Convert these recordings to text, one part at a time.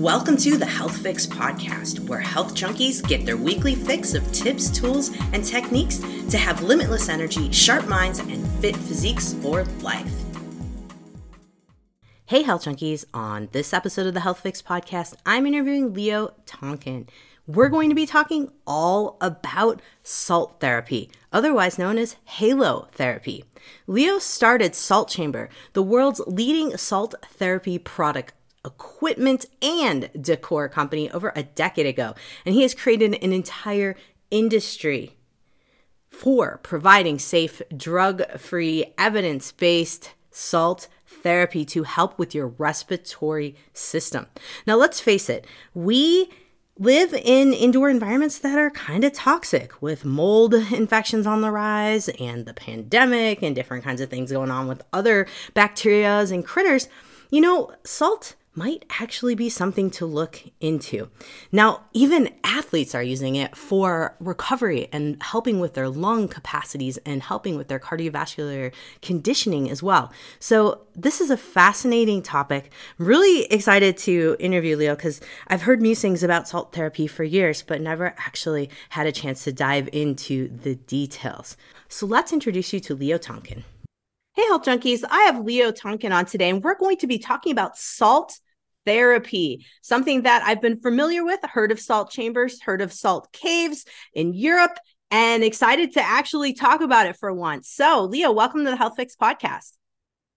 Welcome to the Health Fix Podcast, where health junkies get their weekly fix of tips, tools, and techniques to have limitless energy, sharp minds, and fit physiques for life. Hey, health junkies. On this episode of the Health Fix Podcast, I'm interviewing Leo Tonkin. We're going to be talking all about salt therapy, otherwise known as halo therapy. Leo started Salt Chamber, the world's leading salt therapy product equipment and decor company over a decade ago, and he has created an entire industry for providing safe, drug free, evidence based salt therapy to help with your respiratory system. Now, let's face it, we live in indoor environments that are kind of toxic with mold infections on the rise and the pandemic and different kinds of things going on with other bacterias and critters. You know, salt might actually be something to look into. Now, even athletes are using it for recovery and helping with their lung capacities and helping with their cardiovascular conditioning as well. So, this is a fascinating topic. I'm really excited to interview Leo because I've heard musings about salt therapy for years, but never actually had a chance to dive into the details. So, let's introduce you to Leo Tonkin. Hey, health junkies. I have Leo Tonkin on today, and we're going to be talking about salt therapy, something that I've been familiar with, heard of salt chambers, heard of salt caves in Europe, and excited to actually talk about it for once. So, Leo, welcome to the Health Fix podcast.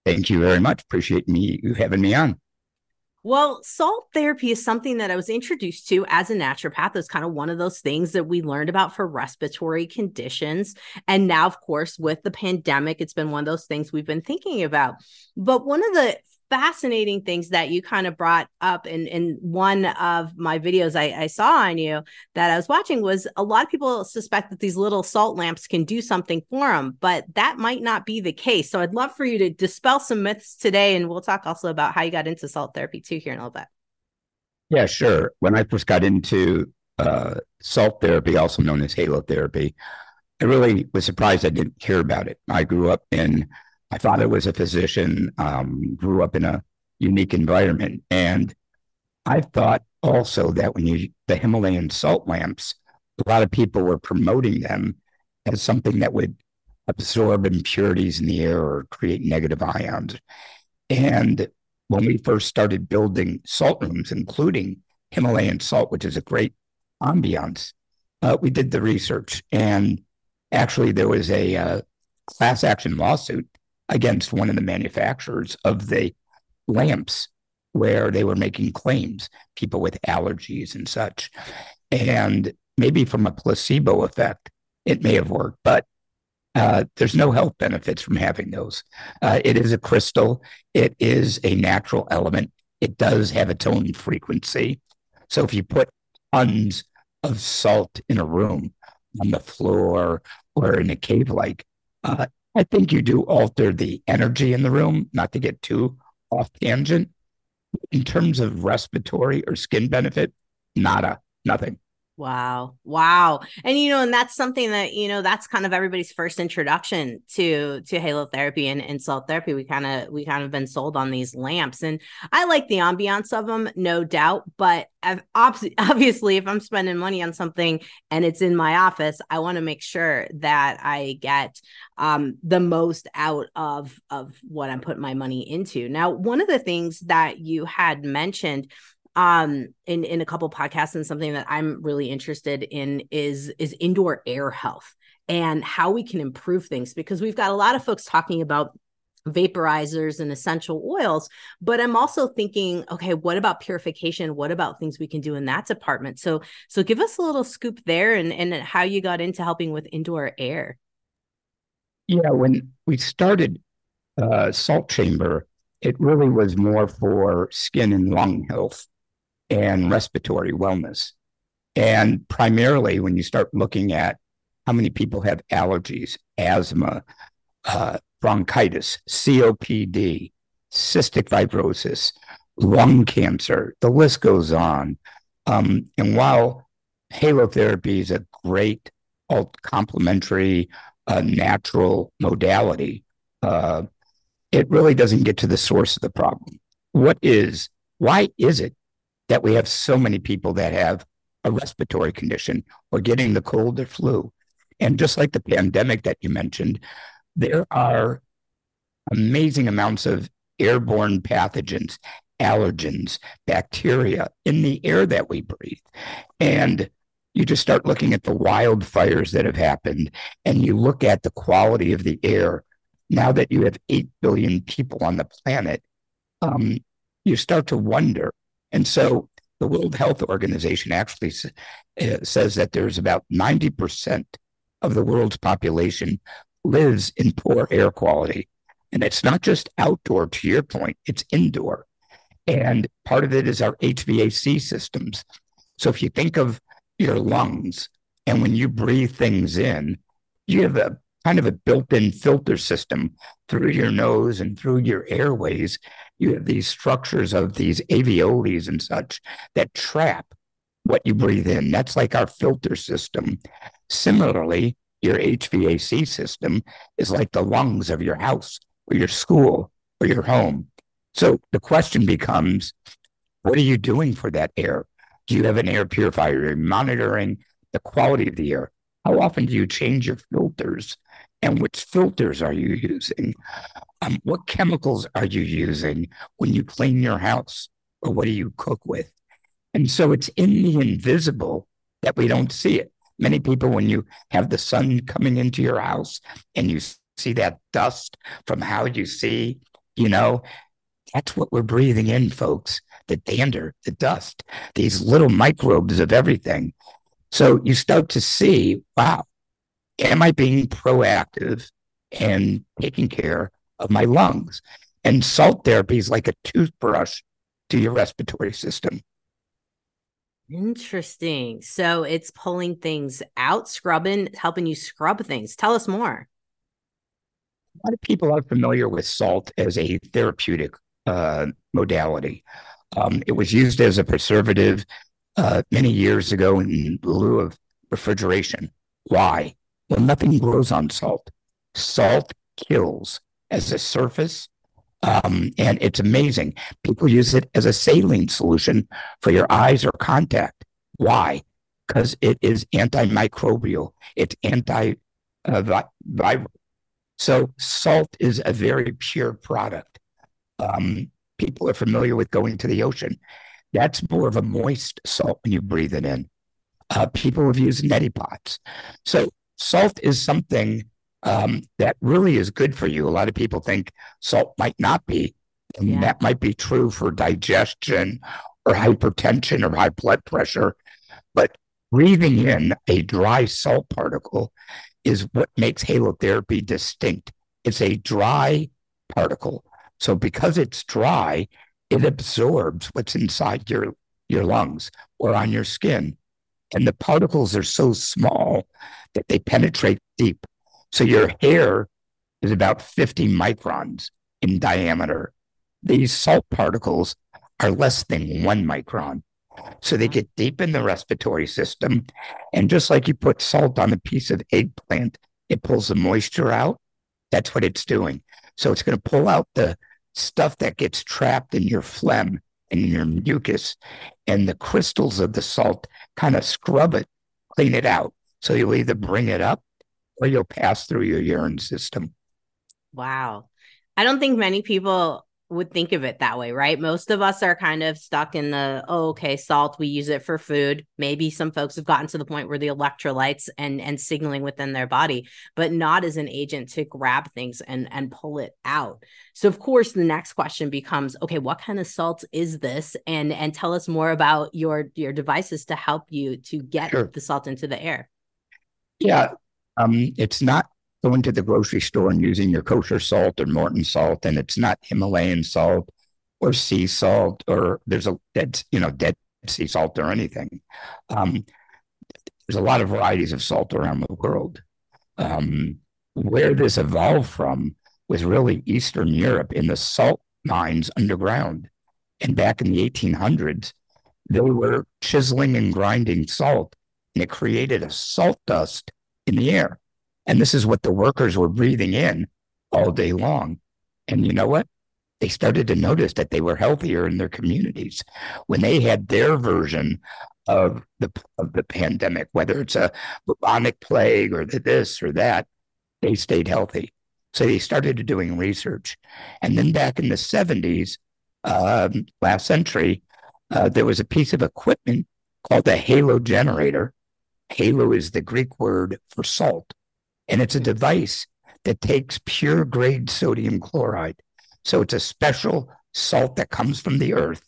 Thank you very much. Appreciate me you having me on. Well, salt therapy is something that I was introduced to as a naturopath. It's kind of one of those things that we learned about for respiratory conditions. And now, of course, with the pandemic, it's been one of those things we've been thinking about. But one of the fascinating things that you kind of brought up in in one of my videos I, I, saw on you that I was watching was a lot of people suspect that these little salt lamps can do something for them, but that might not be the case. So I'd love for you to dispel some myths today, and we'll talk also about how you got into salt therapy too here in a little bit. Yeah, sure. When I first got into uh, salt therapy, also known as halo therapy, I really was surprised I didn't hear about it. I grew up in my father was a physician, um, grew up in a unique environment. And I thought also that when you, the Himalayan salt lamps, a lot of people were promoting them as something that would absorb impurities in the air or create negative ions. And when we first started building salt rooms, including Himalayan salt, which is a great ambiance, uh, we did the research. And actually, there was a uh, class action lawsuit against one of the manufacturers of the lamps where they were making claims, people with allergies and such. And maybe from a placebo effect, it may have worked, but uh, there's no health benefits from having those. Uh, it is a crystal, it is a natural element, it does have its own frequency. So if you put tons of salt in a room on the floor or in a cave like, uh, I think you do alter the energy in the room, not to get too off tangent. In terms of respiratory or skin benefit, nada, nothing. Wow. Wow. And you know, and that's something that, you know, that's kind of everybody's first introduction to to halo therapy and, and salt therapy. We kind of we kind of been sold on these lamps. And I like the ambiance of them, no doubt. But obviously, if I'm spending money on something and it's in my office, I want to make sure that I get um the most out of of what I'm putting my money into. Now, one of the things that you had mentioned um in in a couple podcasts and something that i'm really interested in is is indoor air health and how we can improve things because we've got a lot of folks talking about vaporizers and essential oils but i'm also thinking okay what about purification? What about things we can do in that department? So so give us a little scoop there and and how you got into helping with indoor air. Yeah when we started uh, salt chamber it really was more for skin and lung health and respiratory wellness. And primarily, when you start looking at how many people have allergies, asthma, uh, bronchitis, COPD, cystic fibrosis, lung cancer, the list goes on. Um, and while halotherapy is a great complementary, uh, natural modality, uh, it really doesn't get to the source of the problem. What is, why is it that we have so many people that have a respiratory condition or getting the cold or flu. And just like the pandemic that you mentioned, there are amazing amounts of airborne pathogens, allergens, bacteria in the air that we breathe. And you just start looking at the wildfires that have happened and you look at the quality of the air. Now that you have 8 billion people on the planet, um, you start to wonder. And so the World Health Organization actually uh, says that there's about 90% of the world's population lives in poor air quality. And it's not just outdoor, to your point, it's indoor. And part of it is our HVAC systems. So if you think of your lungs, and when you breathe things in, you have a kind of a built in filter system through your nose and through your airways. You have these structures of these alveoli and such that trap what you breathe in. That's like our filter system. Similarly, your HVAC system is like the lungs of your house or your school or your home. So the question becomes what are you doing for that air? Do you have an air purifier? Are you monitoring the quality of the air? How often do you change your filters? And which filters are you using? Um, what chemicals are you using when you clean your house? Or what do you cook with? And so it's in the invisible that we don't see it. Many people, when you have the sun coming into your house and you see that dust from how you see, you know, that's what we're breathing in, folks the dander, the dust, these little microbes of everything. So you start to see, wow, am I being proactive and taking care of my lungs? And salt therapy is like a toothbrush to your respiratory system. Interesting. So it's pulling things out, scrubbing, helping you scrub things. Tell us more. A lot of people are familiar with salt as a therapeutic uh, modality. Um, it was used as a preservative uh, many years ago in lieu of refrigeration. Why? Well, nothing grows on salt. Salt kills as a surface, um, and it's amazing. People use it as a saline solution for your eyes or contact. Why? Because it is antimicrobial. It's anti uh, viral. So salt is a very pure product. Um, people are familiar with going to the ocean. That's more of a moist salt when you breathe it in. Uh, people have used neti pots. So salt is something um, that really is good for you. A lot of people think salt might not be, and yeah. that might be true for digestion or hypertension or high blood pressure. But breathing in a dry salt particle is what makes halotherapy distinct. It's a dry particle. So because it's dry, it absorbs what's inside your your lungs or on your skin. And the particles are so small that they penetrate deep. So your hair is about 50 microns in diameter. These salt particles are less than one micron. So they get deep in the respiratory system. And just like you put salt on a piece of eggplant, it pulls the moisture out. That's what it's doing. So it's going to pull out the stuff that gets trapped in your phlegm your mucus, and the crystals of the salt kind of scrub it, clean it out. So you'll either bring it up or you'll pass through your urine system. Wow. I don't think many people would think of it that way, right? Most of us are kind of stuck in the oh, okay, salt. We use it for food. Maybe some folks have gotten to the point where the electrolytes and and signaling within their body, but not as an agent to grab things and and pull it out. So of course, the next question becomes, okay, what kind of salt is this? And and tell us more about your your devices to help you to get sure. the salt into the air. Yeah, um, it's not going to the grocery store and using your kosher salt or Morton salt, and it's not Himalayan salt or sea salt or there's a dead, you know, dead sea salt or anything. Um, there's a lot of varieties of salt around the world. Um, where this evolved from was really Eastern Europe in the salt mines underground. And back in the 1800s, they were chiseling and grinding salt, and it created a salt dust in the air. And this is what the workers were breathing in all day long. And you know what? they started to notice that they were healthier in their communities when they had their version of the of the pandemic, whether it's a bubonic plague or the this or that, they stayed healthy. So they started doing research, and then back in the seventies, um, last century, uh, there was a piece of equipment called the halo generator. Halo is the Greek word for salt, and it's a device that takes pure grade sodium chloride. So it's a special salt that comes from the earth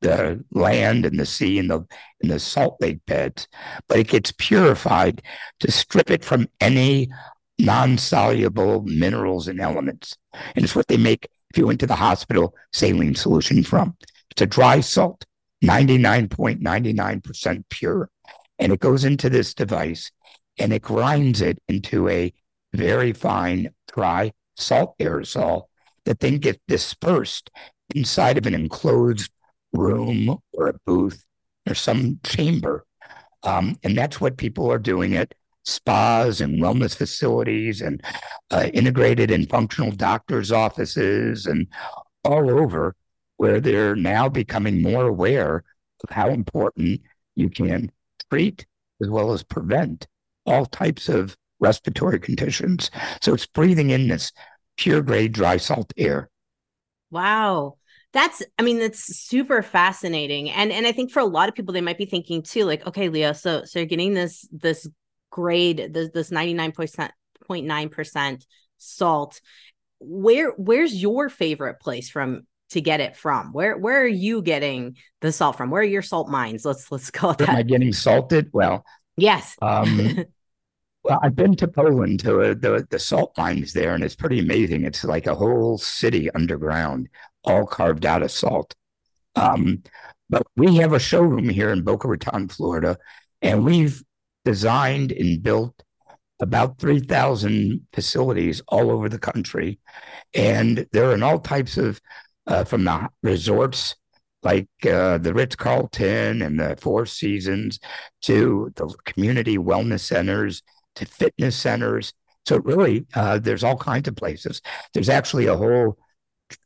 the land and the sea and the and the salt lake beds, but it gets purified to strip it from any non-soluble minerals and elements. And it's what they make if you went to the hospital saline solution from. It's a dry salt, 99.99% pure. And it goes into this device and it grinds it into a very fine dry salt aerosol that then gets dispersed inside of an enclosed room or a booth or some chamber. Um, and that's what people are doing at spas and wellness facilities and uh, integrated and functional doctors' offices and all over, where they're now becoming more aware of how important you can treat as well as prevent all types of respiratory conditions. So it's breathing in this pure grade dry salt air. Wow. That's i mean that's super fascinating. And and i think for a lot of people they might be thinking too like okay leo so so you're getting this this grade this this 99.9% salt. Where where's your favorite place from to get it from? Where where are you getting the salt from? Where are your salt mines? Let's let's call it that. Am i getting salted? Well yes. um Well, I've been to Poland to uh, the the salt mines there, and it's pretty amazing. It's like a whole city underground all carved out of salt. Um, but we have a showroom here in Boca Raton, Florida, and we've designed and built about 3,000 facilities all over the country. And they're in all types of, uh, from the resorts like uh, the Ritz Carlton and the Four Seasons to the community wellness centers to fitness centers. So, really, uh, there's all kinds of places. There's actually a whole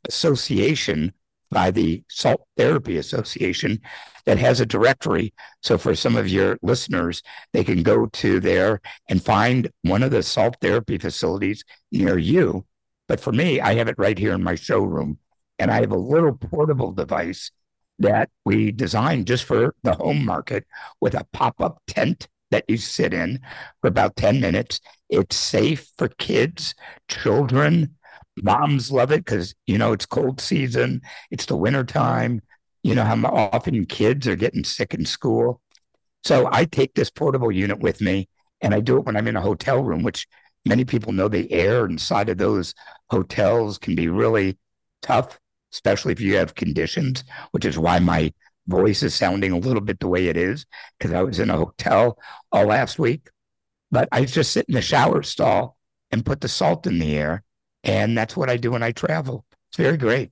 association by the Salt Therapy Association that has a directory. So for some of your listeners, they can go to there and find one of the salt therapy facilities near you. But for me, I have it right here in my showroom. And I have a little portable device that we designed just for the home market with a pop up tent that you sit in for about 10 minutes. It's safe for kids, children, moms love it because you know it's cold season it's the winter time. You know how often kids are getting sick in school. So i take this portable unit with me and i do it when i'm in a hotel room which many people know the air inside of those hotels can be really tough especially if you have conditions which is why my voice is sounding a little bit the way it is because i was in a hotel all last week but i just sit in the shower stall and put the salt in the air and that's what I do when I travel. It's very great.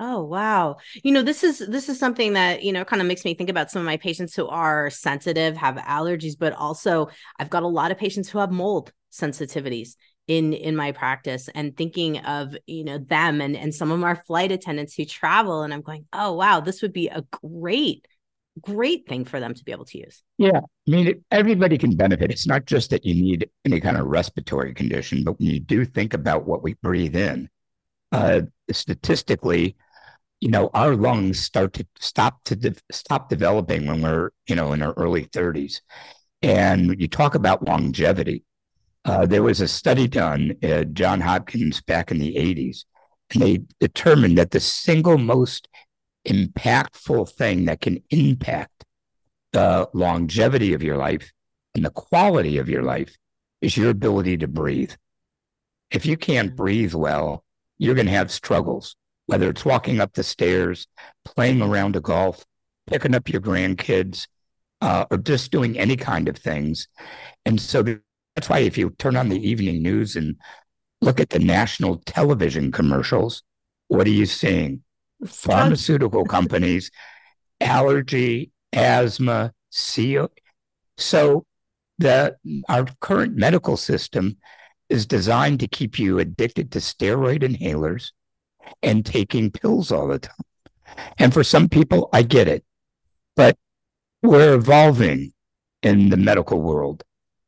Oh wow. You know, this is this is something that, you know, kind of makes me think about some of my patients who are sensitive, have allergies, but also I've got a lot of patients who have mold sensitivities in in my practice and thinking of, you know, them and and some of our flight attendants who travel and I'm going, "Oh wow, this would be a great great thing for them to be able to use. Yeah. I mean, everybody can benefit. It's not just that you need any kind of respiratory condition, but when you do think about what we breathe in, uh, statistically, you know, our lungs start to stop to de- stop developing when we're, you know, in our early 30s. And you talk about longevity. Uh, there was a study done at John Hopkins back in the 80s, and they determined that the single most impactful thing that can impact the longevity of your life and the quality of your life is your ability to breathe. If you can't mm-hmm. breathe well, you're going to have struggles, whether it's walking up the stairs, playing around a golf, picking up your grandkids, uh, or just doing any kind of things. And so that's why if you turn on the evening news and look at the national television commercials, what are you seeing? pharmaceutical companies, allergy, asthma, CO. So the our current medical system is designed to keep you addicted to steroid inhalers and taking pills all the time. And for some people, I get it. But we're evolving in the medical world,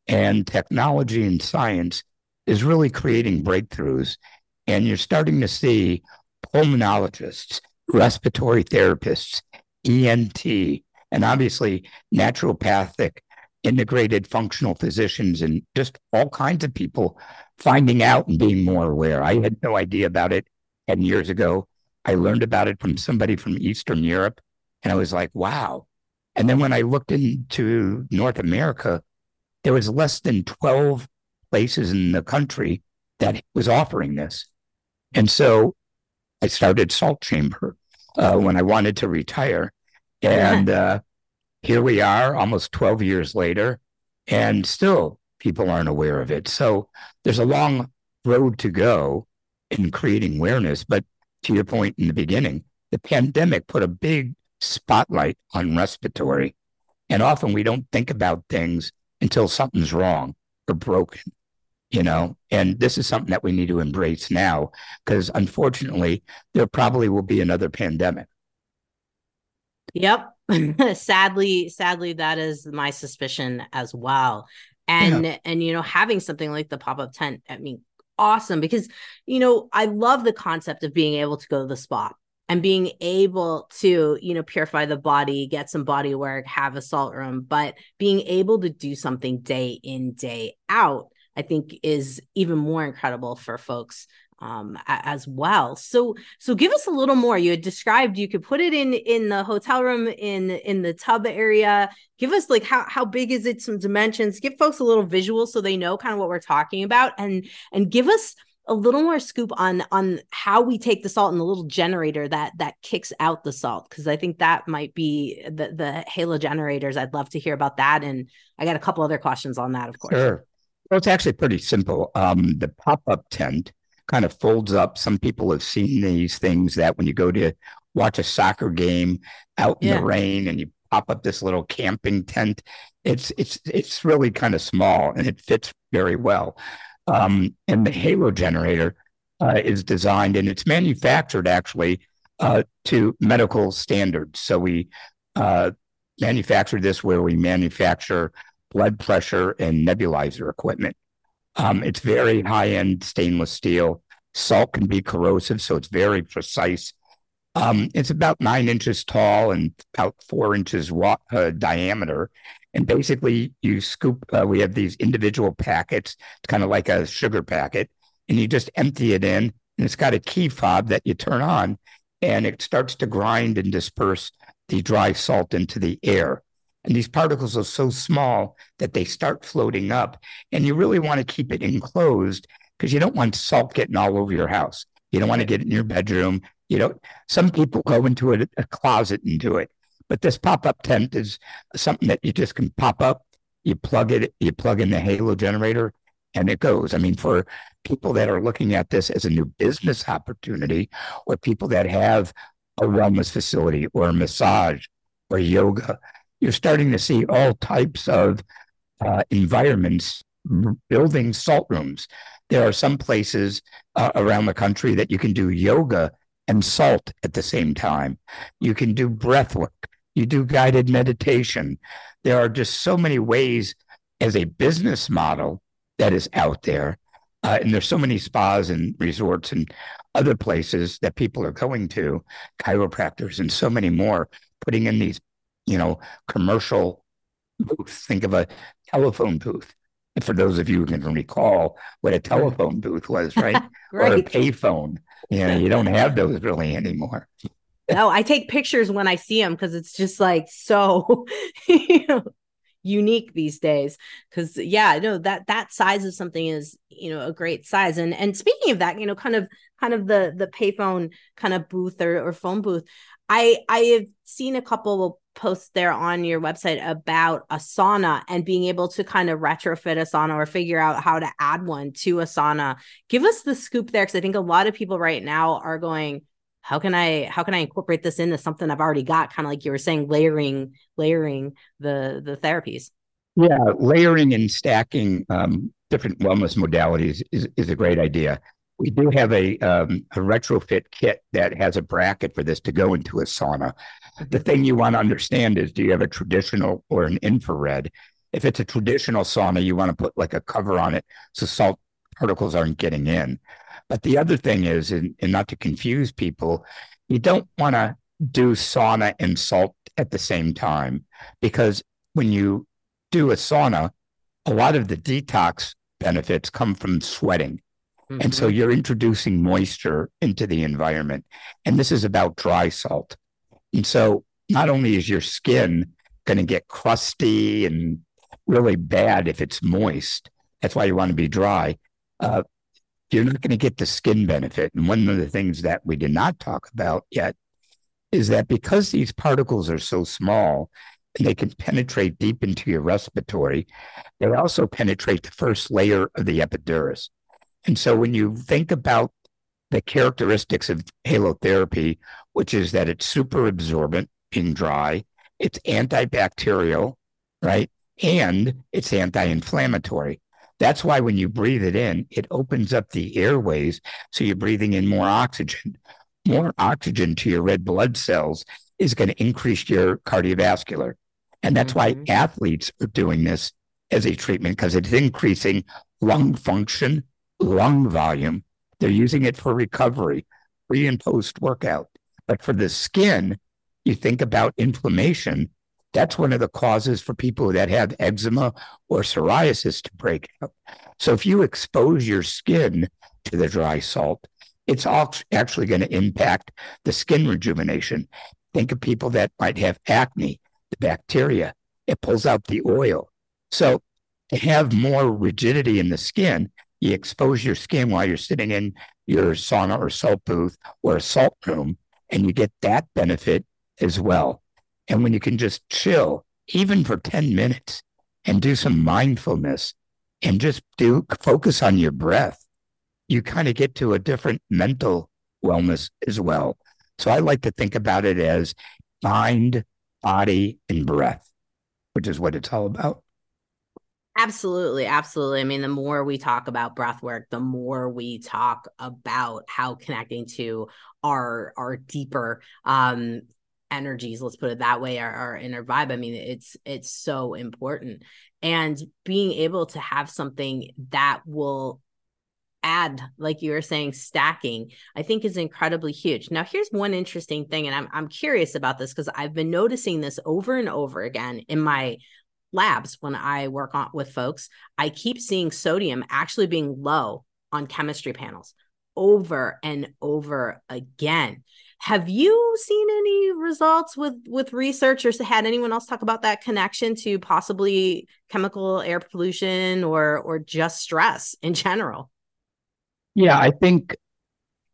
and technology and science is really creating breakthroughs. And you're starting to see pulmonologists, respiratory therapists, ENT, and obviously naturopathic, integrated functional physicians, and just all kinds of people finding out and being more aware. I had no idea about it 10 years ago. I learned about it from somebody from Eastern Europe, and I was like, wow. And then when I looked into North America, there was less than 12 places in the country that was offering this. And so I started Salt Chamber uh, when I wanted to retire. And uh, here we are almost 12 years later, and still people aren't aware of it. So there's a long road to go in creating awareness. But to your point in the beginning, the pandemic put a big spotlight on respiratory. And often we don't think about things until something's wrong or broken, you know? And this is something that we need to embrace now because unfortunately, there probably will be another pandemic. Yep. sadly, sadly, that is my suspicion as well. And yeah. and you know, having something like the pop-up tent, I mean, awesome because you know, I love the concept of being able to go to the spa and being able to you know purify the body get some body work have a salt room but being able to do something day in day out i think is even more incredible for folks um as well. So so give us a little more. You had described you could put it in in the hotel room in in the tub area. Give us like how how big is it? Some dimensions. Give folks a little visual so they know kind of what we're talking about and and give us a little more scoop on on how we take the salt and the little generator that that kicks out the salt because I think that might be the the Halo generators. I'd love to hear about that, and I got a couple other questions on that, of course. Sure. Well, it's actually pretty simple. Um, the pop up tent kind of folds up. Some people have seen these things that when you go to watch a soccer game out in yeah. the rain and you pop up this little camping tent, it's it's it's really kind of small and it fits very well. Um, and the Halo generator uh, is designed and it's manufactured actually uh, to medical standards. So we uh, manufacture this where we manufacture blood pressure and nebulizer equipment. Um, it's very high end stainless steel. Salt can be corrosive, so it's very precise. Um, it's about nine inches tall and about four inches wa- uh, diameter. And basically, you scoop, uh, we have these individual packets, it's kind of like a sugar packet, and you just empty it in. And it's got a key fob that you turn on, and it starts to grind and disperse the dry salt into the air. And these particles are so small that they start floating up. And you really want to keep it enclosed because you don't want salt getting all over your house. You don't want to get it in your bedroom. You know, some people go into a, a closet and do it. But this pop up tent is something that you just can pop up. You plug it, you plug in the Halo generator, and it goes. I mean, for people that are looking at this as a new business opportunity, or people that have a wellness facility or a massage or yoga, you're starting to see all types of uh, environments building salt rooms. There are some places uh, around the country that you can do yoga and salt at the same time. You can do breath work you do guided meditation. There are just so many ways as a business model that is out there. Uh, and there's so many spas and resorts and other places that people are going to, chiropractors and so many more, putting in these, you know, commercial booths. Think of a telephone booth. For those of you who can recall what a telephone booth was, right? or a payphone. You know, you don't have those really anymore no, I take pictures when I see them because it's just like so unique these days. Because yeah, no, that that size of something is you know a great size. And and speaking of that, you know, kind of kind of the the payphone kind of booth or, or phone booth. I I have seen a couple posts there on your website about a sauna and being able to kind of retrofit a sauna or figure out how to add one to a sauna. Give us the scoop there because I think a lot of people right now are going, how can i how can i incorporate this into something i've already got kind of like you were saying layering layering the the therapies yeah layering and stacking um, different wellness modalities is, is a great idea we do have a um, a retrofit kit that has a bracket for this to go into a sauna. The thing you want to understand is do you have a traditional or an infrared? If it's a traditional sauna, you want to put like a cover on it so salt particles aren't getting in. But the other thing is, and, and not to confuse people, you don't want to do sauna and salt at the same time because when you do a sauna, a lot of the detox benefits come from sweating. Mm-hmm. And so mm-hmm. you're introducing moisture into the environment. And this is about dry salt. And so not only is your skin going to get crusty and really bad if it's moist, that's why you want to be dry. Uh, you're not going to get the skin benefit. And one of the things that we did not talk about yet is that because these particles are so small and they can penetrate deep into your respiratory, they also penetrate the first layer of the epidermis. And so when you think about the characteristics of halotherapy, which is that it's super absorbent in dry, it's antibacterial, right? And it's anti inflammatory. That's why when you breathe it in, it opens up the airways. So you're breathing in more oxygen. More oxygen to your red blood cells is going to increase your cardiovascular. And that's mm-hmm. why athletes are doing this as a treatment because it's increasing lung function, lung volume. They're using it for recovery, pre and post workout. But for the skin, you think about inflammation. That's one of the causes for people that have eczema or psoriasis to break out. So if you expose your skin to the dry salt, it's actually going to impact the skin rejuvenation. Think of people that might have acne, the bacteria, it pulls out the oil. So to have more rigidity in the skin, you expose your skin while you're sitting in your sauna or salt booth or a salt room, and you get that benefit as well. And when you can just chill, even for 10 minutes, and do some mindfulness and just do focus on your breath, you kind of get to a different mental wellness as well. So I like to think about it as mind, body, and breath, which is what it's all about. Absolutely, absolutely. I mean, the more we talk about breath work, the more we talk about how connecting to our our deeper um energies, let's put it that way, our, our inner vibe. I mean, it's it's so important. And being able to have something that will add like you were saying stacking i think is incredibly huge now here's one interesting thing and i'm, I'm curious about this because i've been noticing this over and over again in my labs when i work on with folks i keep seeing sodium actually being low on chemistry panels over and over again have you seen any results with with researchers had anyone else talk about that connection to possibly chemical air pollution or or just stress in general yeah, I think,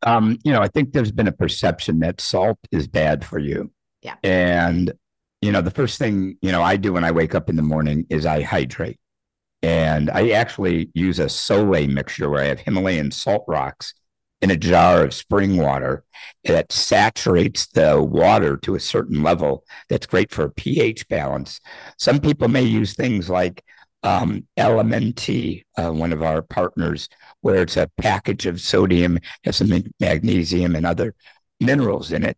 um, you know, I think there's been a perception that salt is bad for you. Yeah. And, you know, the first thing, you know, I do when I wake up in the morning is I hydrate. And I actually use a Sole mixture where I have Himalayan salt rocks in a jar of spring water that saturates the water to a certain level. That's great for a pH balance. Some people may use things like um, LMNT, uh, one of our partners, where it's a package of sodium, has some magnesium and other minerals in it.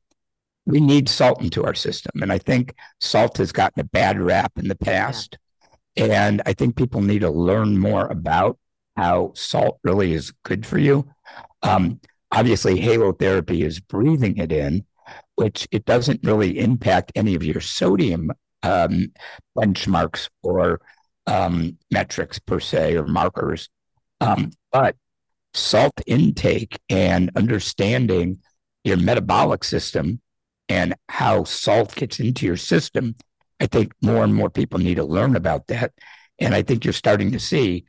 We need salt into our system. And I think salt has gotten a bad rap in the past. Yeah. And I think people need to learn more about how salt really is good for you. Um, obviously, halotherapy is breathing it in, which it doesn't really impact any of your sodium um, benchmarks or um, metrics per se or markers. Um, but salt intake and understanding your metabolic system and how salt gets into your system, I think more and more people need to learn about that. And I think you're starting to see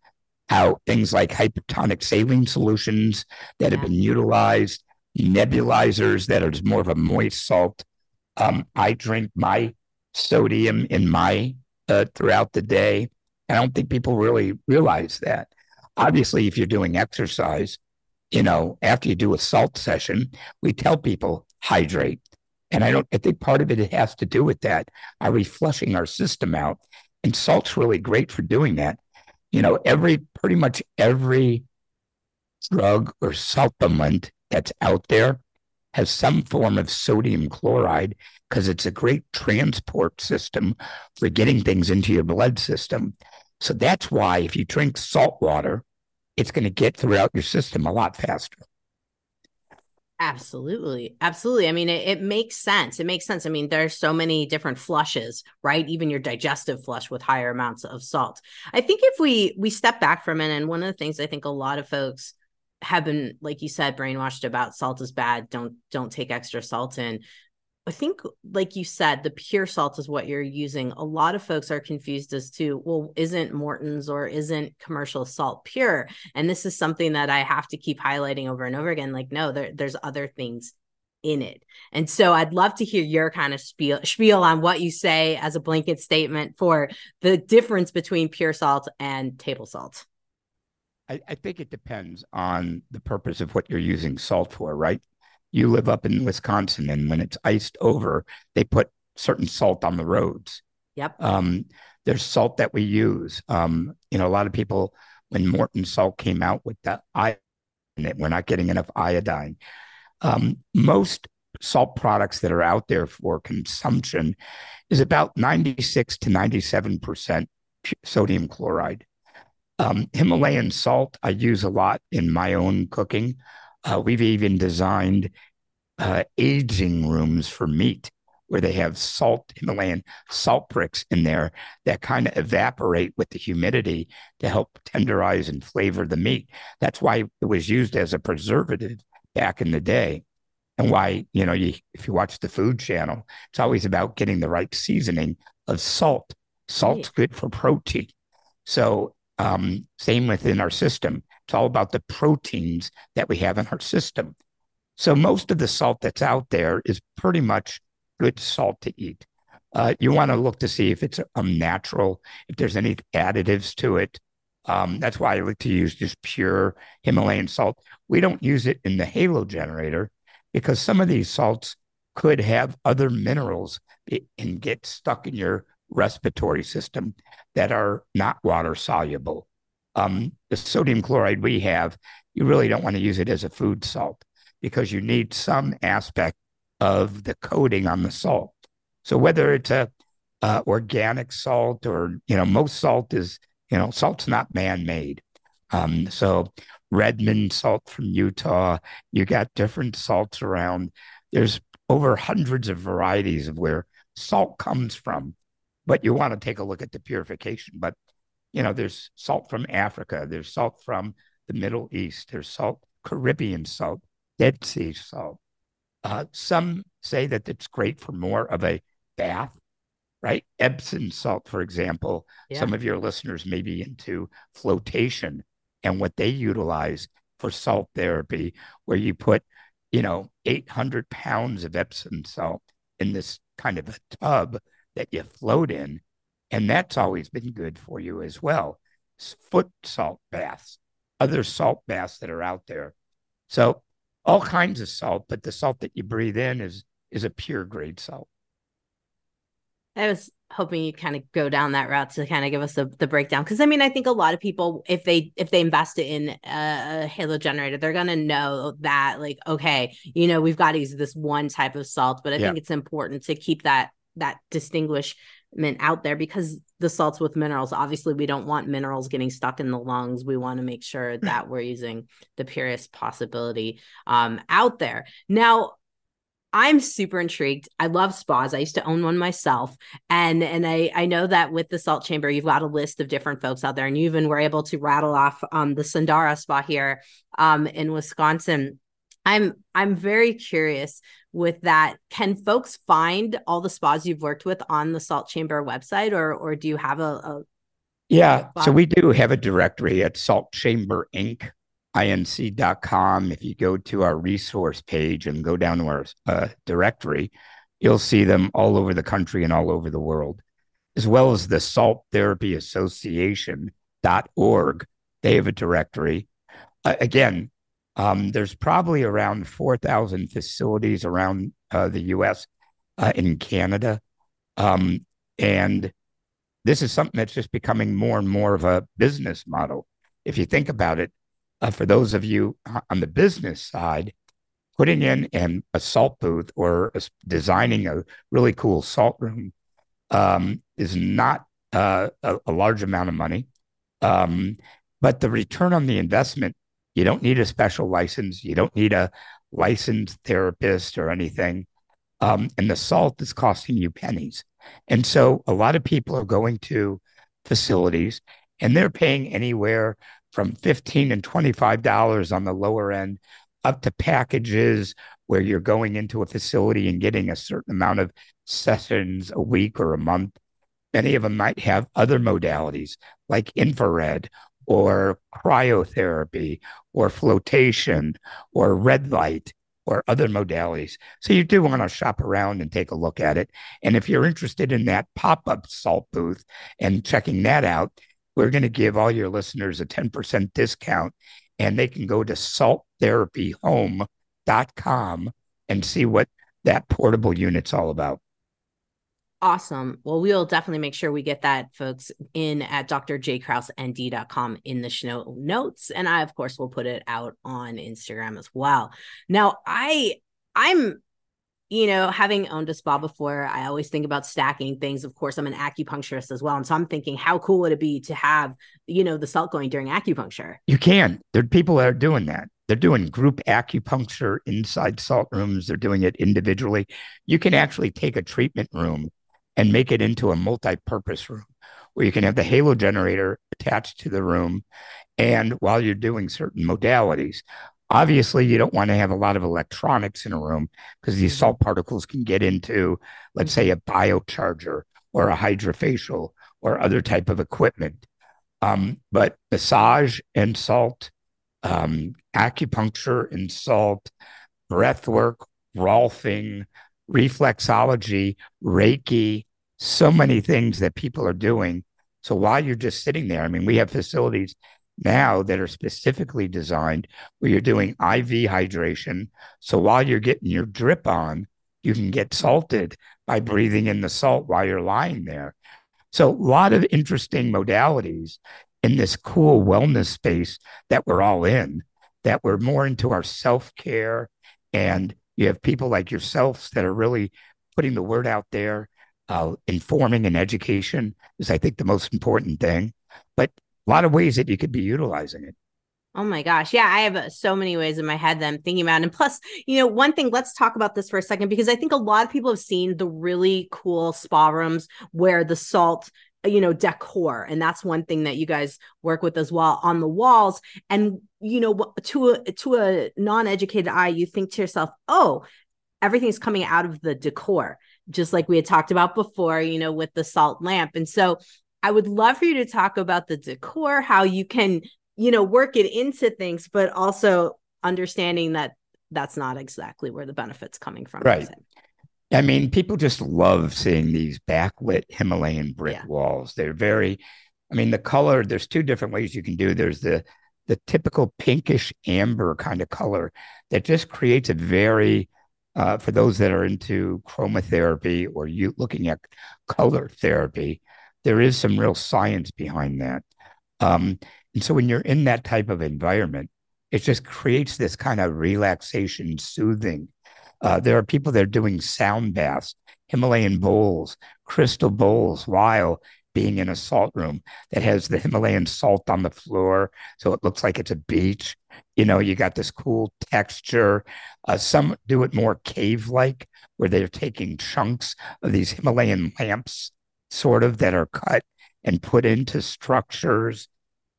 how things like hypertonic saline solutions that have been utilized, nebulizers that are more of a moist salt. Um, I drink my sodium in my uh, throughout the day. I don't think people really realize that. Obviously, if you're doing exercise, you know, after you do a salt session, we tell people hydrate. And I don't, I think part of it has to do with that. Are we flushing our system out? And salt's really great for doing that. You know, every, pretty much every drug or supplement that's out there has some form of sodium chloride because it's a great transport system for getting things into your blood system. So that's why if you drink salt water, it's going to get throughout your system a lot faster. Absolutely. Absolutely. I mean, it, it, makes sense. It makes sense. I mean, there's so many different flushes, right? Even your digestive flush with higher amounts of salt. I think if we we step back from it, and one of the things I think a lot of folks have been, like you said, brainwashed about salt is bad. Don't don't take extra salt in. I think, like you said, the pure salt is what you're using. A lot of folks are confused as to, well, isn't Morton's or isn't commercial salt pure? And this is something that I have to keep highlighting over and over again. Like, no, there, there's other things in it. And so I'd love to hear your kind of spiel, spiel on what you say as a blanket statement for the difference between pure salt and table salt. I, I think it depends on the purpose of what you're using salt for, right? You live up in Wisconsin, and when it's iced over, they put certain salt on the roads. Yep. Um, there's salt that we use. Um, you know, a lot of people when Morton salt came out with that iodine, we're not getting enough iodine. Um, most salt products that are out there for consumption is about 96 to 97 percent sodium chloride. Um, Himalayan salt I use a lot in my own cooking. Uh, we've even designed uh, aging rooms for meat where they have salt, Himalayan salt bricks in there that kind of evaporate with the humidity to help tenderize and flavor the meat. That's why it was used as a preservative back in the day. And why, you know, you, if you watch the food channel, it's always about getting the right seasoning of salt. Salt's good for protein. So, um, same within our system. It's all about the proteins that we have in our system. So most of the salt that's out there is pretty much good salt to eat. Uh, you want to look to see if it's um, natural, if there's any additives to it. Um, that's why I like to use just pure Himalayan salt. We don't use it in the halo generator because some of these salts could have other minerals and get stuck in your respiratory system that are not water soluble um, the sodium chloride we have, you really don't want to use it as a food salt because you need some aspect of the coating on the salt. So whether it's a uh, organic salt or you know most salt is you know salt's not man-made. Um, so Redmond salt from Utah, you got different salts around. There's over hundreds of varieties of where salt comes from, but you want to take a look at the purification. But you know, there's salt from Africa, there's salt from the Middle East, there's salt, Caribbean salt, Dead Sea salt. Uh, some say that it's great for more of a bath, right? Epsom salt, for example. Yeah. Some of your listeners may be into flotation and what they utilize for salt therapy, where you put, you know, 800 pounds of Epsom salt in this kind of a tub that you float in and that's always been good for you as well. Foot salt baths, other salt baths that are out there. So all kinds of salt, but the salt that you breathe in is is a pure grade salt. I was hoping you kind of go down that route to kind of give us the, the breakdown because I mean I think a lot of people if they if they invest in a, halo generator they're gonna know that like okay you know we've got to use this one type of salt but I yeah. think it's important to keep that that distinguish out there because the salts with minerals obviously we don't want minerals getting stuck in the lungs we want to make sure that we're using the purest possibility um, out there now I'm super intrigued. I love spas. I used to own one myself. And and I I know that with the salt chamber, you've got a list of different folks out there. And you even were able to rattle off um the Sundara spa here um in Wisconsin. I'm I'm very curious with that. Can folks find all the spas you've worked with on the Salt Chamber website, or or do you have a? a yeah, so we do have a directory at Salt Chamber Inc. inc.com. If you go to our resource page and go down to our uh, directory, you'll see them all over the country and all over the world, as well as the Salt Therapy Association.org. They have a directory. Uh, again, um, there's probably around 4,000 facilities around uh, the US uh, in Canada. Um, and this is something that's just becoming more and more of a business model. If you think about it, uh, for those of you on the business side, putting in an, a salt booth or a, designing a really cool salt room um, is not uh, a, a, large amount of money. Um, but the return on the investment, you don't need a special license. You don't need a licensed therapist or anything. Um, and the salt is costing you pennies. And so a lot of people are going to facilities and they're paying anywhere from 15 and $25 on the lower end up to packages where you're going into a facility and getting a certain amount of sessions a week or a month. Many of them might have other modalities like infrared or cryotherapy or flotation or red light or other modalities. So you do want to shop around and take a look at it. And if you're interested in that pop up salt booth and checking that out, we're going to give all your listeners a 10% discount and they can go to salttherapyhome.com and see what that portable unit's all about. Awesome. Well, we'll definitely make sure we get that, folks, in at drjkrausend.com in the show notes. And I, of course, will put it out on Instagram as well. Now, I I'm you know, having owned a spa before, I always think about stacking things. Of course, I'm an acupuncturist as well. And so I'm thinking, how cool would it be to have, you know, the salt going during acupuncture? You can. There are people that are doing that. They're doing group acupuncture inside salt rooms. They're doing it individually. You can actually take a treatment room and make it into a multi-purpose room where you can have the halo generator attached to the room and while you're doing certain modalities Obviously, you don't want to have a lot of electronics in a room because these mm-hmm. salt particles can get into, let's say, a biocharger or a hydrofacial or other type of equipment. Um, but massage and salt, um, acupuncture and salt, breath work, rolfing, reflexology, Reiki, so many things that people are doing. So while you're just sitting there, I mean, we have facilities now that are specifically designed where you're doing IV hydration. So while you're getting your drip on, you can get salted by breathing in the salt while you're lying there. So a lot of interesting modalities in this cool wellness space that we're all in, that we're more into our self-care. And you have people like yourselves that are really putting the word out there. Uh, informing and education is, I think, the most important thing. But a lot of ways that you could be utilizing it. Oh my gosh. Yeah, I have uh, so many ways in my head that I'm thinking about. And plus, you know, one thing, let's talk about this for a second because I think a lot of people have seen the really cool spa rooms where the salt, you know, decor. And that's one thing that you guys work with as well on the walls. And, you know, to a, to a non educated eye, you think to yourself, oh, everything's coming out of the decor just like we had talked about before, you know, with the salt lamp. And so I would love for you to talk about the decor, how you can, you know, work it into things, but also understanding that that's not exactly where the benefits coming from. Right. I mean, people just love seeing these backlit Himalayan brick yeah. walls. They're very, I mean, the color, there's two different ways you can do. There's the the typical pinkish amber kind of color that just creates a very uh, for those that are into chromotherapy or you looking at color therapy, there is some real science behind that. Um, and so when you're in that type of environment, it just creates this kind of relaxation, soothing. Uh, there are people that are doing sound baths, Himalayan bowls, crystal bowls, while being in a salt room that has the Himalayan salt on the floor. So it looks like it's a beach. You know, you got this cool texture. Uh, some do it more cave like, where they're taking chunks of these Himalayan lamps sort of that are cut and put into structures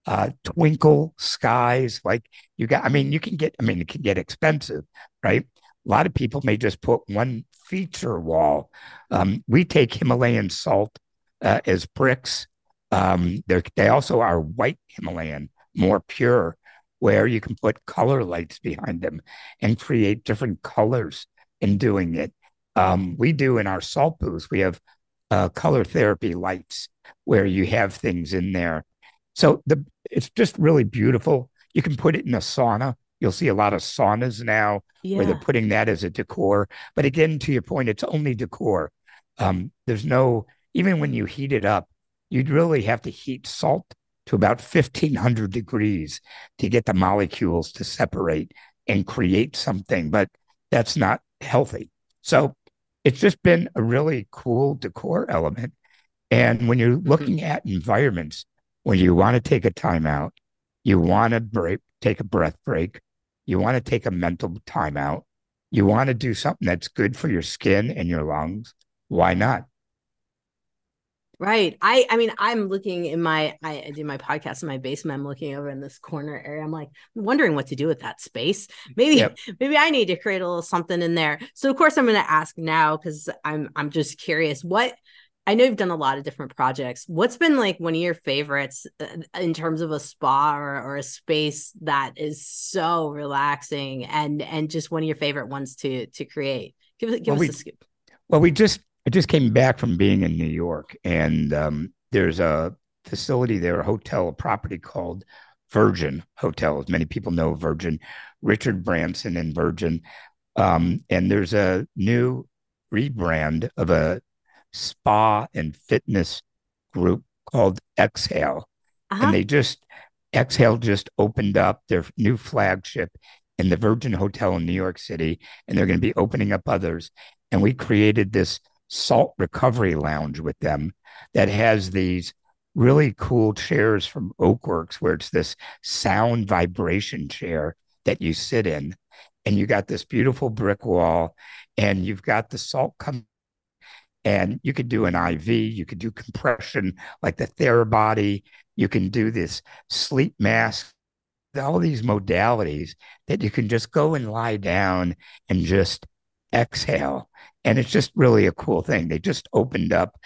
uh, twinkle skies like you got i mean you can get i mean it can get expensive right a lot of people may just put one feature wall um, we take himalayan salt uh, as bricks um, they also are white himalayan more pure where you can put color lights behind them and create different colors in doing it um, we do in our salt booth, we have uh, color therapy lights where you have things in there. So the it's just really beautiful. You can put it in a sauna. You'll see a lot of saunas now yeah. where they're putting that as a decor. But again, to your point, it's only decor. Um, there's no even when you heat it up, you'd really have to heat salt to about 1500 degrees to get the molecules to separate and create something, but that's not healthy. So it's just been a really cool decor element. And when you're mm-hmm. looking at environments when you want to take a time out, you want to break, take a breath break, you want to take a mental timeout. you want to do something that's good for your skin and your lungs, why not? Right. I I mean, I'm looking in my I, I, do my podcast in my basement. I'm looking over in this corner area. I'm like wondering what to do with that space. Maybe yep. maybe I need to create a little something in there. So of course I'm going to ask now because I'm I'm just curious. What I know you've done a lot of different projects. What's been like one of your favorites uh, in terms of a spa or, or a space that is so relaxing and and just one of your favorite ones to to create? Give, give well, us we, a scoop. Well, we just I just came back from being in New York, and um, there's a facility there, a hotel, a property called Virgin Hotel. As many people know, Virgin, Richard Branson and Virgin. Um, and there's a new rebrand of a spa and fitness group called Exhale. Uh-huh. And they just, Exhale just opened up their new flagship in the Virgin Hotel in New York City, and they're going to be opening up others. And we created this salt recovery lounge with them that has these really cool chairs from Oakworks where it's this sound vibration chair that you sit in and you got this beautiful brick wall and you've got the salt come and you could do an IV, you could do compression like the Therabody, you can do this sleep mask, all these modalities that you can just go and lie down and just exhale and it's just really a cool thing. They just opened up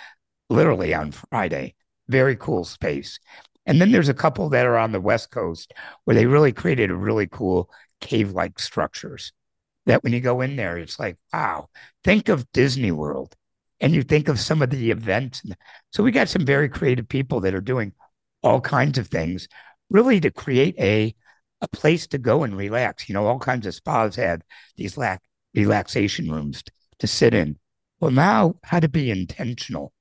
literally on Friday. Very cool space. And then there's a couple that are on the West Coast where they really created a really cool cave like structures that when you go in there, it's like, wow, think of Disney World and you think of some of the events. So we got some very creative people that are doing all kinds of things really to create a a place to go and relax. You know, all kinds of spas had these la- relaxation rooms to sit in. Well, now how to be intentional,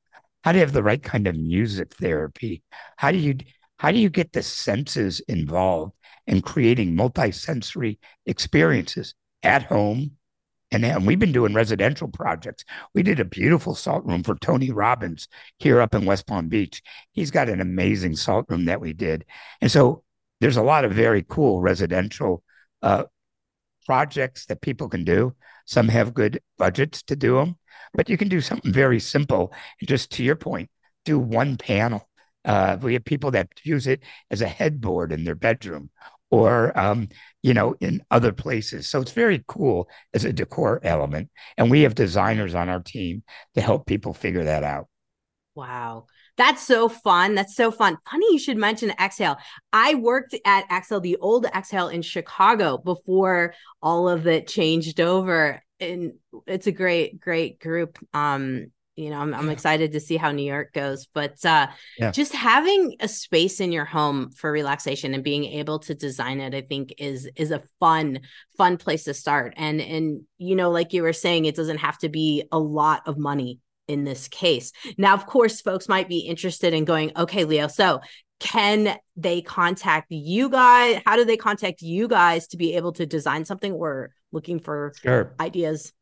how to have the right kind of music therapy. How do you how do you get the senses involved in creating multi-sensory experiences at home? And, we've been doing residential projects. We did a beautiful salt room for Tony Robbins here up in West Palm Beach. He's got an amazing salt room that we did. And so there's a lot of very cool residential uh, projects that people can do. Some have good budgets to do them, but you can do something very simple. And just to your point, do one panel. Uh, we have people that use it as a headboard in their bedroom or, um, you know, in other places. So it's very cool as a decor element. And we have designers on our team to help people figure that out. Wow. That's so fun. That's so fun. Funny you should mention Exhale. I worked at Exhale, the old Exhale in Chicago before all of it changed over. And it's a great, great group. Um, you know, I'm, I'm excited to see how New York goes, but uh, yeah. just having a space in your home for relaxation and being able to design it, I think is is a fun, fun place to start. And and you know, like you were saying, it doesn't have to be a lot of money in this case. Now, of course, folks might be interested in going, okay, Leo, so can they contact you guys? How do they contact you guys to be able to design something? We're looking for sure. ideas.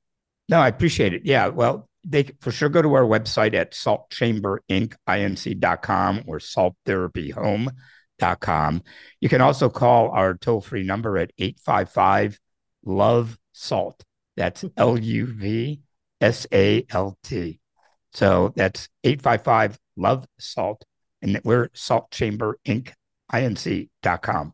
No, I appreciate it. Yeah. Well, they for sure go to our website at saltchamberinc.com or salttherapyhome.com. You can also call our toll free number at 855 Love Salt. That's L U V S A L T. So that's 855 Love Salt. And we're Salt Chamber Inc. Inc.com.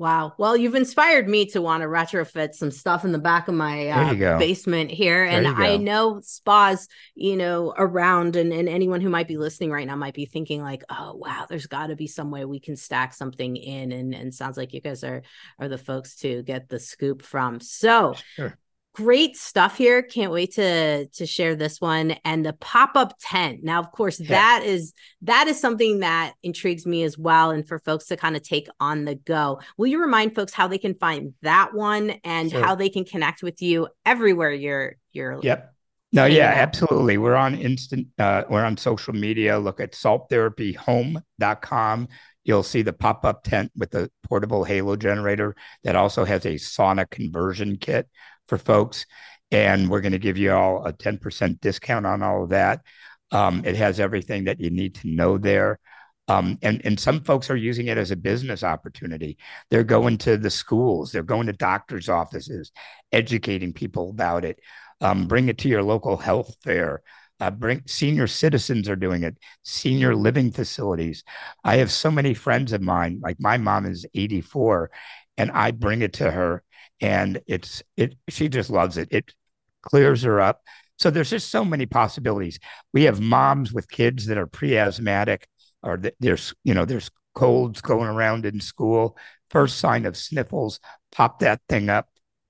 Wow. Well, you've inspired me to want to retrofit some stuff in the back of my uh, basement here. and I know spas, you know, around and, and anyone who might be listening right now might be thinking like, oh, wow, there's got to be some way we can stack something in. And, and sounds like you guys are, are the folks to get the scoop from. So sure great stuff here can't wait to to share this one and the pop-up tent now of course yeah. that is that is something that intrigues me as well and for folks to kind of take on the go will you remind folks how they can find that one and sure. how they can connect with you everywhere you're you're yep No, yeah, absolutely. We're on instant, uh, we're on social media. Look at salttherapyhome.com. You'll see the pop up tent with the portable Halo generator that also has a sauna conversion kit for folks. And we're going to give you all a 10% discount on all of that. Um, it has everything that you need to know there. Um, and, and some folks are using it as a business opportunity. They're going to the schools, they're going to doctors' offices, educating people about it. Um, bring it to your local health fair. Uh, bring senior citizens are doing it. Senior living facilities. I have so many friends of mine. Like my mom is 84, and I bring it to her, and it's it. She just loves it. It clears her up. So there's just so many possibilities. We have moms with kids that are pre-asthmatic or there's you know there's colds going around in school first sign of sniffles pop that thing up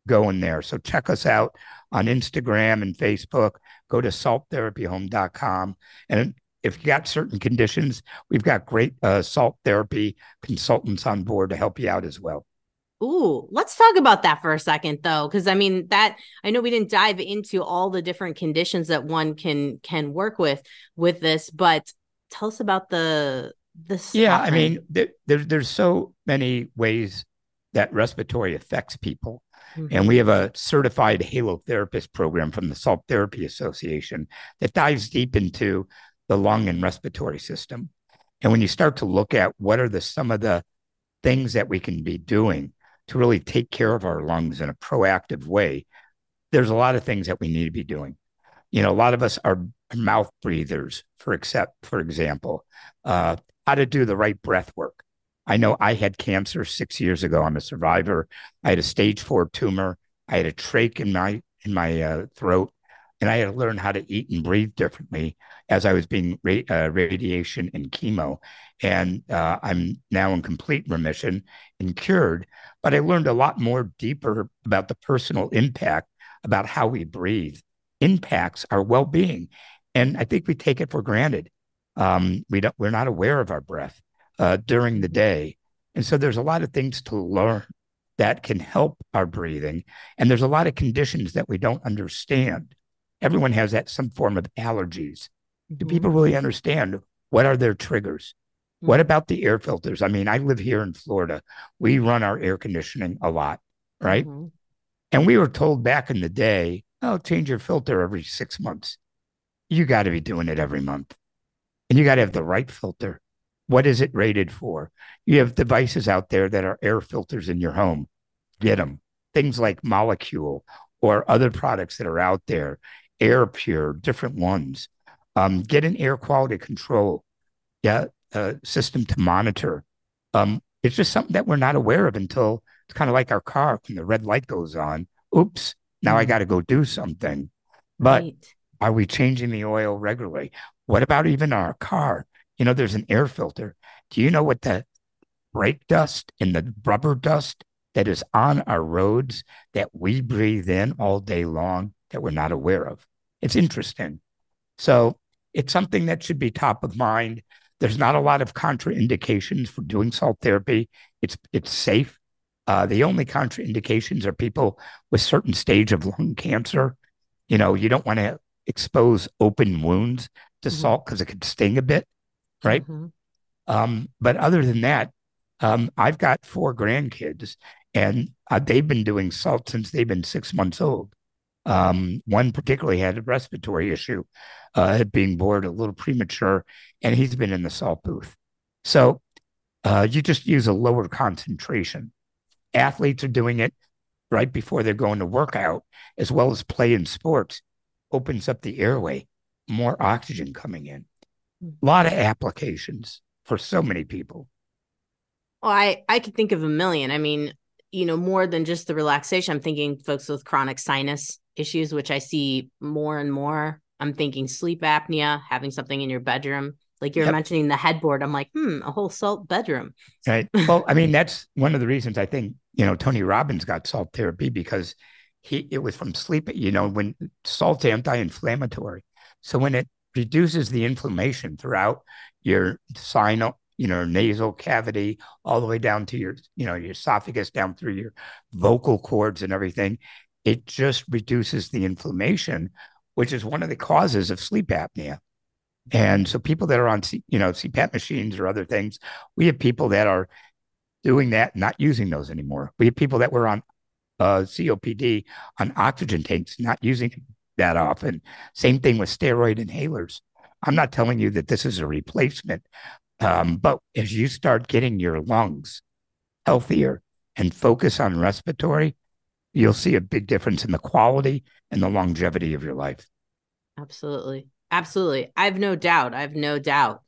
go in there so check us out on instagram and facebook go to salttherapyhome.com and if you got certain conditions we've got great uh, salt therapy consultants on board to help you out as well Ooh, let's talk about that for a second though cuz I mean that I know we didn't dive into all the different conditions that one can can work with with this but tell us about the this yeah i mean there, there, there's so many ways that respiratory affects people mm-hmm. and we have a certified halo therapist program from the salt therapy association that dives deep into the lung and respiratory system and when you start to look at what are the some of the things that we can be doing to really take care of our lungs in a proactive way there's a lot of things that we need to be doing you know a lot of us are mouth breathers, for except for example, uh, how to do the right breath work. I know I had cancer six years ago. I'm a survivor. I had a stage four tumor. I had a trach in my in my uh, throat, and I had to learn how to eat and breathe differently as I was being ra- uh, radiation and chemo. And uh, I'm now in complete remission and cured. But I learned a lot more deeper about the personal impact about how we breathe impacts our well-being and I think we take it for granted. Um, we don't, we're not aware of our breath uh, during the day, and so there's a lot of things to learn that can help our breathing, and there's a lot of conditions that we don't understand. Everyone has that some form of allergies. Mm-hmm. Do people really understand what are their triggers? Mm-hmm. What about the air filters? I mean, I live here in Florida. We run our air conditioning a lot, right? Mm-hmm. And we were told back in the day, oh, change your filter every six months you got to be doing it every month. And you got to have the right filter. What is it rated for? You have devices out there that are air filters in your home. Get them. Things like Molekule or other products that are out there, Air Pure, different ones. Um, get an air quality control yeah, uh, system to monitor. Um, it's just something that we're not aware of until it's kind of like our car when the red light goes on. Oops, now. I got to go do something. But right. Are we changing the oil regularly? What about even our car? You know, there's an air filter. Do you know what the brake dust and the rubber dust that is on our roads that we breathe in all day long that we're not aware of? It's interesting. So it's something that should be top of mind. There's not a lot of contraindications for doing salt therapy. It's it's safe. Uh, the only contraindications are people with certain stage of lung cancer. You know, you don't want to expose open wounds to mm-hmm. salt because it could sting a bit, right? Mm-hmm. Um, but other than that, um, I've got four grandkids, and uh, they've been doing salt since they've been six months old. Um, one particularly had a respiratory issue, uh, being born a little premature, and he's been in the salt booth. So uh, you just use a lower concentration. Athletes are doing it right before they're going to work out, as well as play in sports opens up the airway, more oxygen coming in. A lot of applications for so many people. Well, I I could think of a million. I mean, you know, more than just the relaxation. I'm thinking folks with chronic sinus issues, which I see more and more. I'm thinking sleep apnea, having something in your bedroom. Like you're yep. mentioning the headboard. I'm like, hmm, a whole salt bedroom. Right. Well, I mean, that's one of the reasons I think, you know, Tony Robbins got salt therapy because he it was from sleep. You know, when salt's anti-inflammatory, so when it reduces the inflammation throughout your sinus, you know, nasal cavity, all the way down to your, you know, your esophagus, down through your vocal cords and everything, it just reduces the inflammation, which is one of the causes of sleep apnea. And so people that are on, you know, CPAP machines or other things, we have people that are doing that, not using those anymore. We have people that were on uh, COPD on oxygen tanks, not using that often. Same thing with steroid inhalers. I'm not telling you that this is a replacement, um, but as you start getting your lungs healthier and focus on respiratory, you'll see a big difference in the quality and the longevity of your life. Absolutely. Absolutely. I've no doubt. I've no doubt.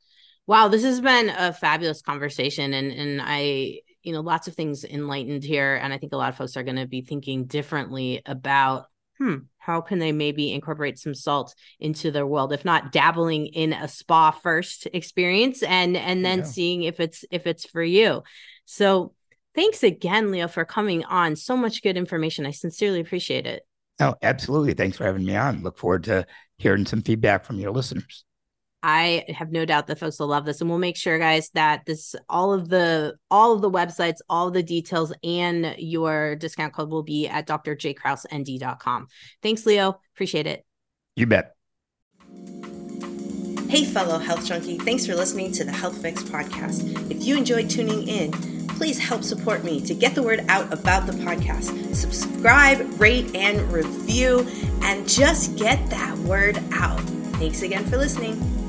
Wow, this has been a fabulous conversation and and I you know lots of things enlightened here and I think a lot of folks are going to be thinking differently about hmm how can they maybe incorporate some salt into their world if not dabbling in a spa first experience and and then yeah. seeing if it's if it's for you. So thanks again Leo for coming on. So much good information. I sincerely appreciate it. Oh, absolutely. Thanks for having me on. Look forward to hearing some feedback from your listeners. I have no doubt that folks will love this, and we'll make sure, guys, that this all of the all of the websites, all the details, and your discount code will be at drjkrausend.com. Thanks, Leo. Appreciate it. You bet. Hey, fellow health junkie. Thanks for listening to the Health Fix podcast. If you enjoyed tuning in please help support me to get the word out about the podcast. Subscribe, rate, and review, and just get that word out. Thanks again for listening.